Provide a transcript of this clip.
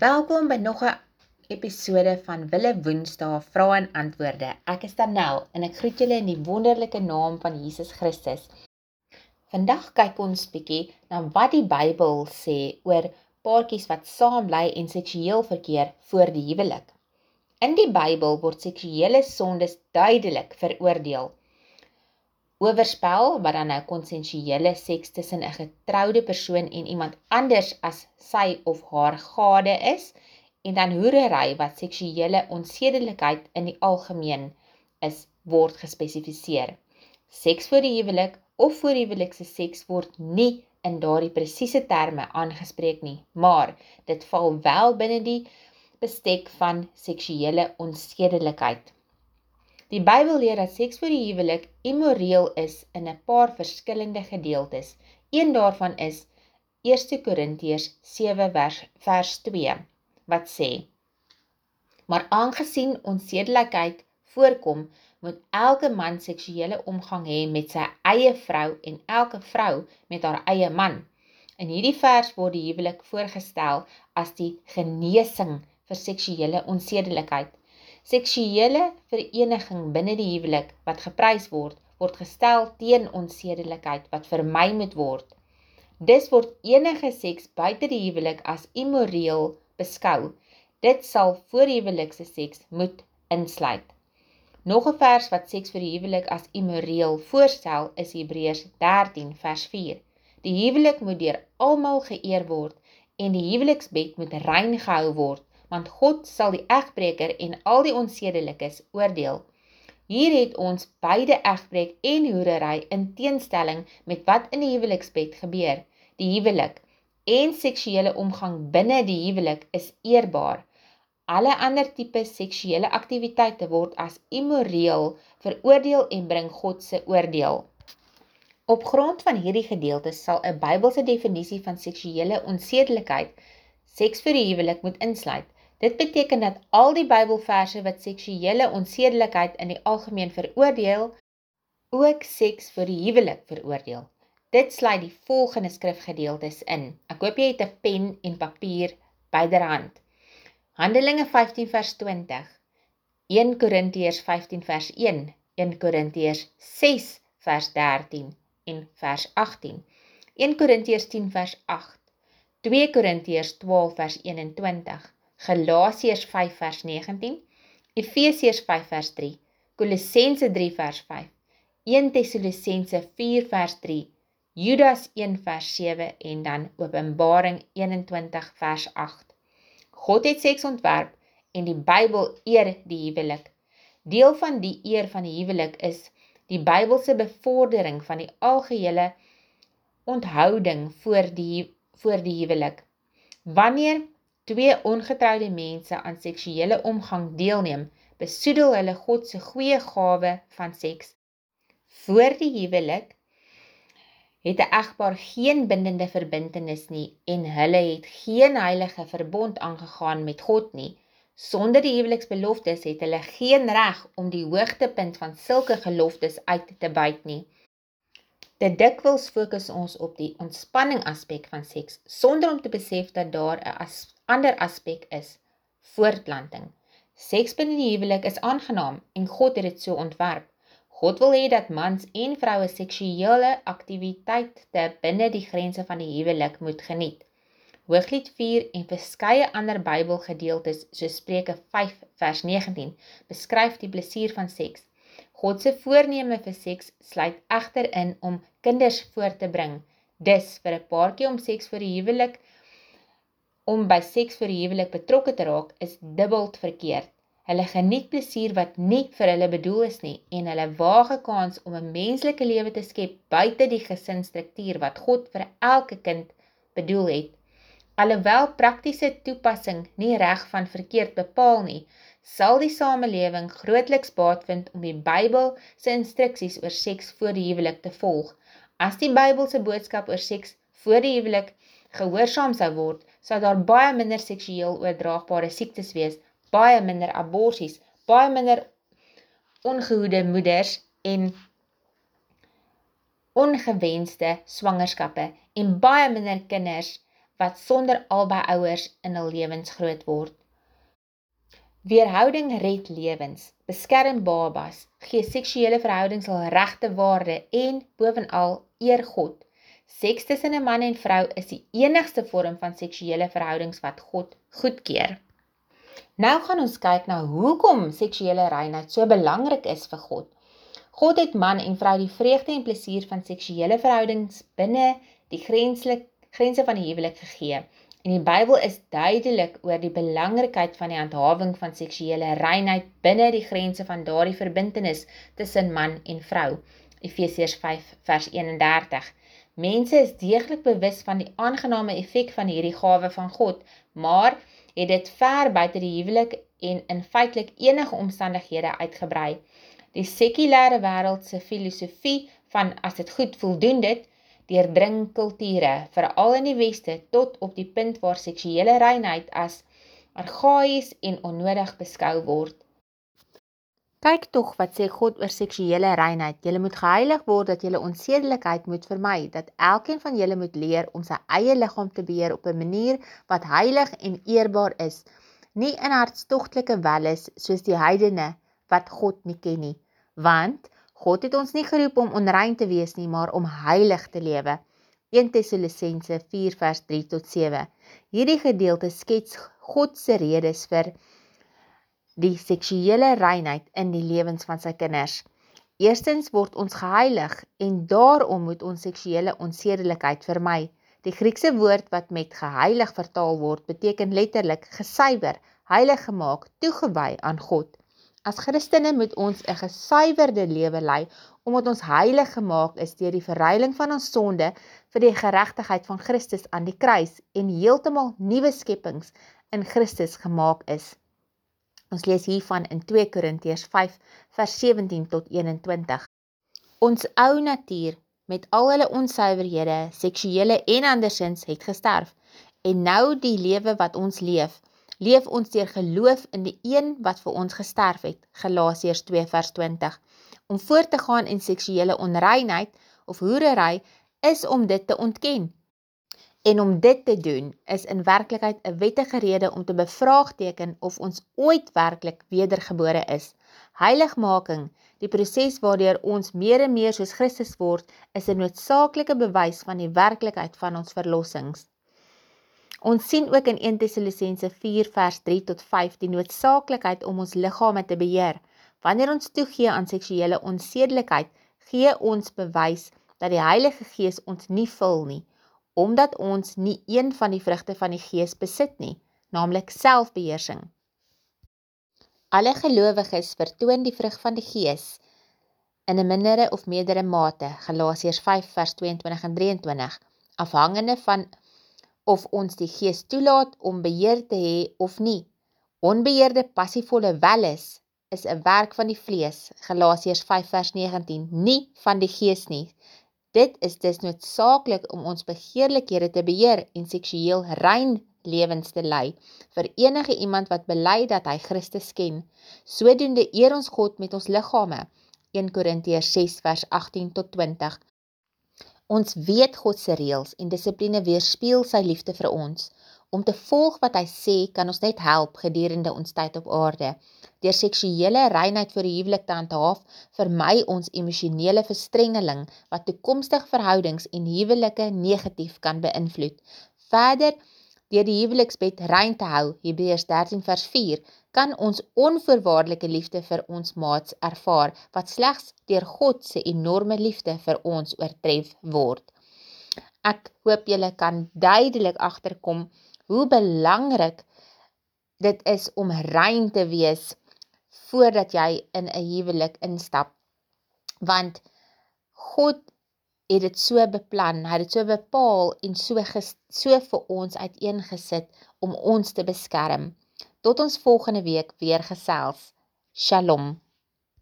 Welkom by nog 'n episode van Wille Woensdae Vrae en Antwoorde. Ek is Danel en ek groet julle in die wonderlike naam van Jesus Christus. Vandag kyk ons bietjie na wat die Bybel sê oor paartjies wat saam bly en seksueel verkeer voor die huwelik. In die Bybel word seksuele sondes duidelik veroordeel. Oorspel wat dan nou konsensuele seks tussen 'n getroude persoon en iemand anders as sy of haar gade is en dan hoerery wat seksuele onsedelikheid in die algemeen is word gespesifiseer. Seks voor die huwelik of voor huwelikse seks word nie in daardie presiese terme aangespreek nie, maar dit val wel binne die bestek van seksuele onsedelikheid. Die Bybel leer dat seks voor die huwelik immoreel is in 'n paar verskillende gedeeltes. Een daarvan is 1 Korintiërs 7 vers, vers 2 wat sê: Maar aangesien onsedelikheid voorkom, moet elke man seksuele omgang hê met sy eie vrou en elke vrou met haar eie man. In hierdie vers word die huwelik voorgestel as die genesing vir seksuele onsedelikheid. Seksuele vereniging binne die huwelik wat geprys word, word gestel teen onsedelikheid wat vermy moet word. Dis word enige seks buite die huwelik as immoreel beskou. Dit sal voor huwelikse seks moet insluit. Nog 'n vers wat seks vir die huwelik as immoreel voorstel is Hebreërs 13 vers 4. Die huwelik moet deur almal geëer word en die huweliksbed moet rein gehou word want God sal die egbreker en al die onsedelikes oordeel. Hier het ons beide egbreek en hoerery in teenstelling met wat in die huweliksbed gebeur. Die huwelik en seksuele omgang binne die huwelik is eerbaar. Alle ander tipe seksuele aktiwiteite word as immoreel veroordeel en bring God se oordeel. Op grond van hierdie gedeeltes sal 'n Bybelse definisie van seksuele onsedelikheid seks vir die huwelik moet insluit. Dit beteken dat al die Bybelverse wat seksuele onsedelikheid in die algemeen veroordeel, ook seks vir die huwelik veroordeel. Dit sluit die volgende skrifgedeeltes in. Ek hoop jy het 'n pen en papier byderhand. Handelinge 15 vers 20. 1 Korintiërs 15 vers 1, 1 Korintiërs 6 vers 13 en vers 18. 1 Korintiërs 10 vers 8. 2 Korintiërs 12 vers 21. Galasiërs 5 vers 19, Efesiërs 5 vers 3, Kolossense 3 vers 5, 1 Tessalonisense 4 vers 3, Judas 1 vers 7 en dan Openbaring 21 vers 8. God het seks ontwerp en die Bybel eer die huwelik. Deel van die eer van die huwelik is die Bybelse bevordering van die algehele onthouding voor die voor die huwelik. Wanneer twee ongetroude mense aan seksuele omgang deelneem, besoedel hulle God se goeie gawe van seks. Voor die huwelik het 'n egpaar geen bindende verbintenis nie en hulle het geen heilige verbond aangegaan met God nie. Sonder die huweliksbeloftes het hulle geen reg om die hoogtepunt van sulke geloftes uit te buit nie. Dit dikwels fokus ons op die ontspanning aspek van seks sonder om te besef dat daar 'n ander aspek is: voortplanting. Seks binne die huwelik is aangenaam en God het dit so ontwerp. God wil hê dat mans en vroue seksuele aktiwiteite binne die grense van die huwelik moet geniet. Hooglied 4 en verskeie ander Bybelgedeeltes soos Spreuke 5 vers 19 beskryf die plesier van seks. God se voorneme vir seks sluit egter in om kinders voor te bring. Dis vir 'n paartjie om seks vir die huwelik om by seks die huwelik betrokke te raak is dubbeld verkeerd. Hulle geniet plesier wat nie vir hulle bedoel is nie en hulle waag 'n kans om 'n menslike lewe te skep buite die gesinsstruktuur wat God vir elke kind bedoel het. Alhoewel praktiese toepassing nie reg van verkeerd bepaal nie, sal die samelewing grootliks baat vind om die Bybel se instruksies oor seks voor die huwelik te volg. As die Bybel se boodskap oor seks voor die huwelik gehoorsaam sou word, sou daar baie minder seksueel oordraagbare siektes wees, baie minder aborsies, baie minder ongehoede moeders en ongewenste swangerskappe en baie minder kinders wat sonder albei ouers in hul lewens groot word. Weerhouding red lewens, beskerm babas, gee seksuele verhoudings hul regte waarde en bovenal eer God. Seks tussen 'n man en vrou is die enigste vorm van seksuele verhoudings wat God goedkeur. Nou gaan ons kyk na hoekom seksuele reinheid so belangrik is vir God. God het man en vrou die vreugde en plesier van seksuele verhoudings binne die grense van die huwelik gegee. En die Bybel is duidelik oor die belangrikheid van die handhawing van seksuele reinheid binne die grense van daardie verbintenis tussen man en vrou. Efesiërs 5 vers 31. Mense is deeglik bewus van die aangename effek van hierdie gawe van God, maar het dit ver buite die huwelik en in feitelik enige omstandighede uitgebrei. Die sekulêre wêreld se filosofie van as dit goed voldoen dit deurdring kulture, veral in die weste, tot op die punt waar seksuele reinheid as argaïs en onnodig beskou word. Kyk tog wat sê God oor seksuele reinheid. Julle moet geheilig word dat julle onsedelikheid moet vermy, dat elkeen van julle moet leer om sy eie liggaam te beheer op 'n manier wat heilig en eerbaar is, nie in hartstogtelike welis soos die heidene wat God nie ken nie, want God het ons nie geroep om onrein te wees nie, maar om heilig te lewe. 1 Tessalonisense 4 vers 3 tot 7. Hierdie gedeelte skets God se redes vir die seksuele reinheid in die lewens van sy kinders. Eerstens word ons geheilig en daarom moet ons seksuele onsedelikheid vermy. Die Griekse woord wat met geheilig vertaal word, beteken letterlik gesuiwer, heilig gemaak, toegewy aan God. As Christene moet ons 'n gesuiwerde lewe lei omdat ons heilig gemaak is deur die verruiling van ons sonde vir die geregtigheid van Christus aan die kruis en heeltemal nuwe skepings in Christus gemaak is. Ons lees hiervan in 2 Korintiërs 5 vers 17 tot 21. Ons ou natuur met al hulle onsuiverhede, seksuele en andersins het gesterf en nou die lewe wat ons leef leef ons deur geloof in die een wat vir ons gesterf het. Galasiërs 2 vers 20. Om voort te gaan in seksuele onreinheid of hoerery is om dit te ontken. En om dit te doen is in werklikheid 'n wettige rede om te bevraagteken of ons ooit werklik wedergebore is. Heiligmaking, die proses waardeur ons meer en meer soos Christus word, is 'n noodsaaklike bewys van die werklikheid van ons verlossings. Ons sien ook in 1 Tessalonisense 4 vers 3 tot 5 die noodsaaklikheid om ons liggame te beheer. Wanneer ons toegee aan seksuele onsedelikheid, gee ons bewys dat die Heilige Gees ons nie vul nie, omdat ons nie een van die vrugte van die Gees besit nie, naamlik selfbeheersing. Alle gelowiges vertoon die vrug van die Gees in 'n mindere of meerdere mate, Galasiërs 5 vers 22 en 23, afhangende van of ons die gees toelaat om beheer te hê of nie. Onbeheerde passievolle welis is 'n werk van die vlees, Galasiërs 5 vers 19, nie van die gees nie. Dit is dus noodsaaklik om ons begeerlikhede te beheer en seksueel rein lewens te lei vir enige iemand wat bely dat hy Christus ken. Sodoende eer ons God met ons liggame. 1 Korintiërs 6 vers 18 tot 20. Ons weet God se reëls en dissipline weerspieël sy liefde vir ons. Om te volg wat hy sê, kan ons net help gedurende ons tyd op aarde. Deur seksuele reinheid vir die huwelik te handhaaf, vermy ons emosionele verstrengeling wat toekomstige verhoudings en huwelike negatief kan beïnvloed. Verder, deur die huweliksbed rein te hou, Hebreërs 13 vers 4, kan ons onvoorwaardelike liefde vir ons maats ervaar, wat slegs deur God se enorme liefde vir ons oortref word. Ek hoop julle kan duidelik agterkom hoe belangrik dit is om rein te wees voordat jy in 'n huwelik instap. Want God het dit so beplan, hy het dit so bepaal en so ges, so vir ons uiteengesit om ons te beskerm. Tot ons volgende week weer gesels. Shalom.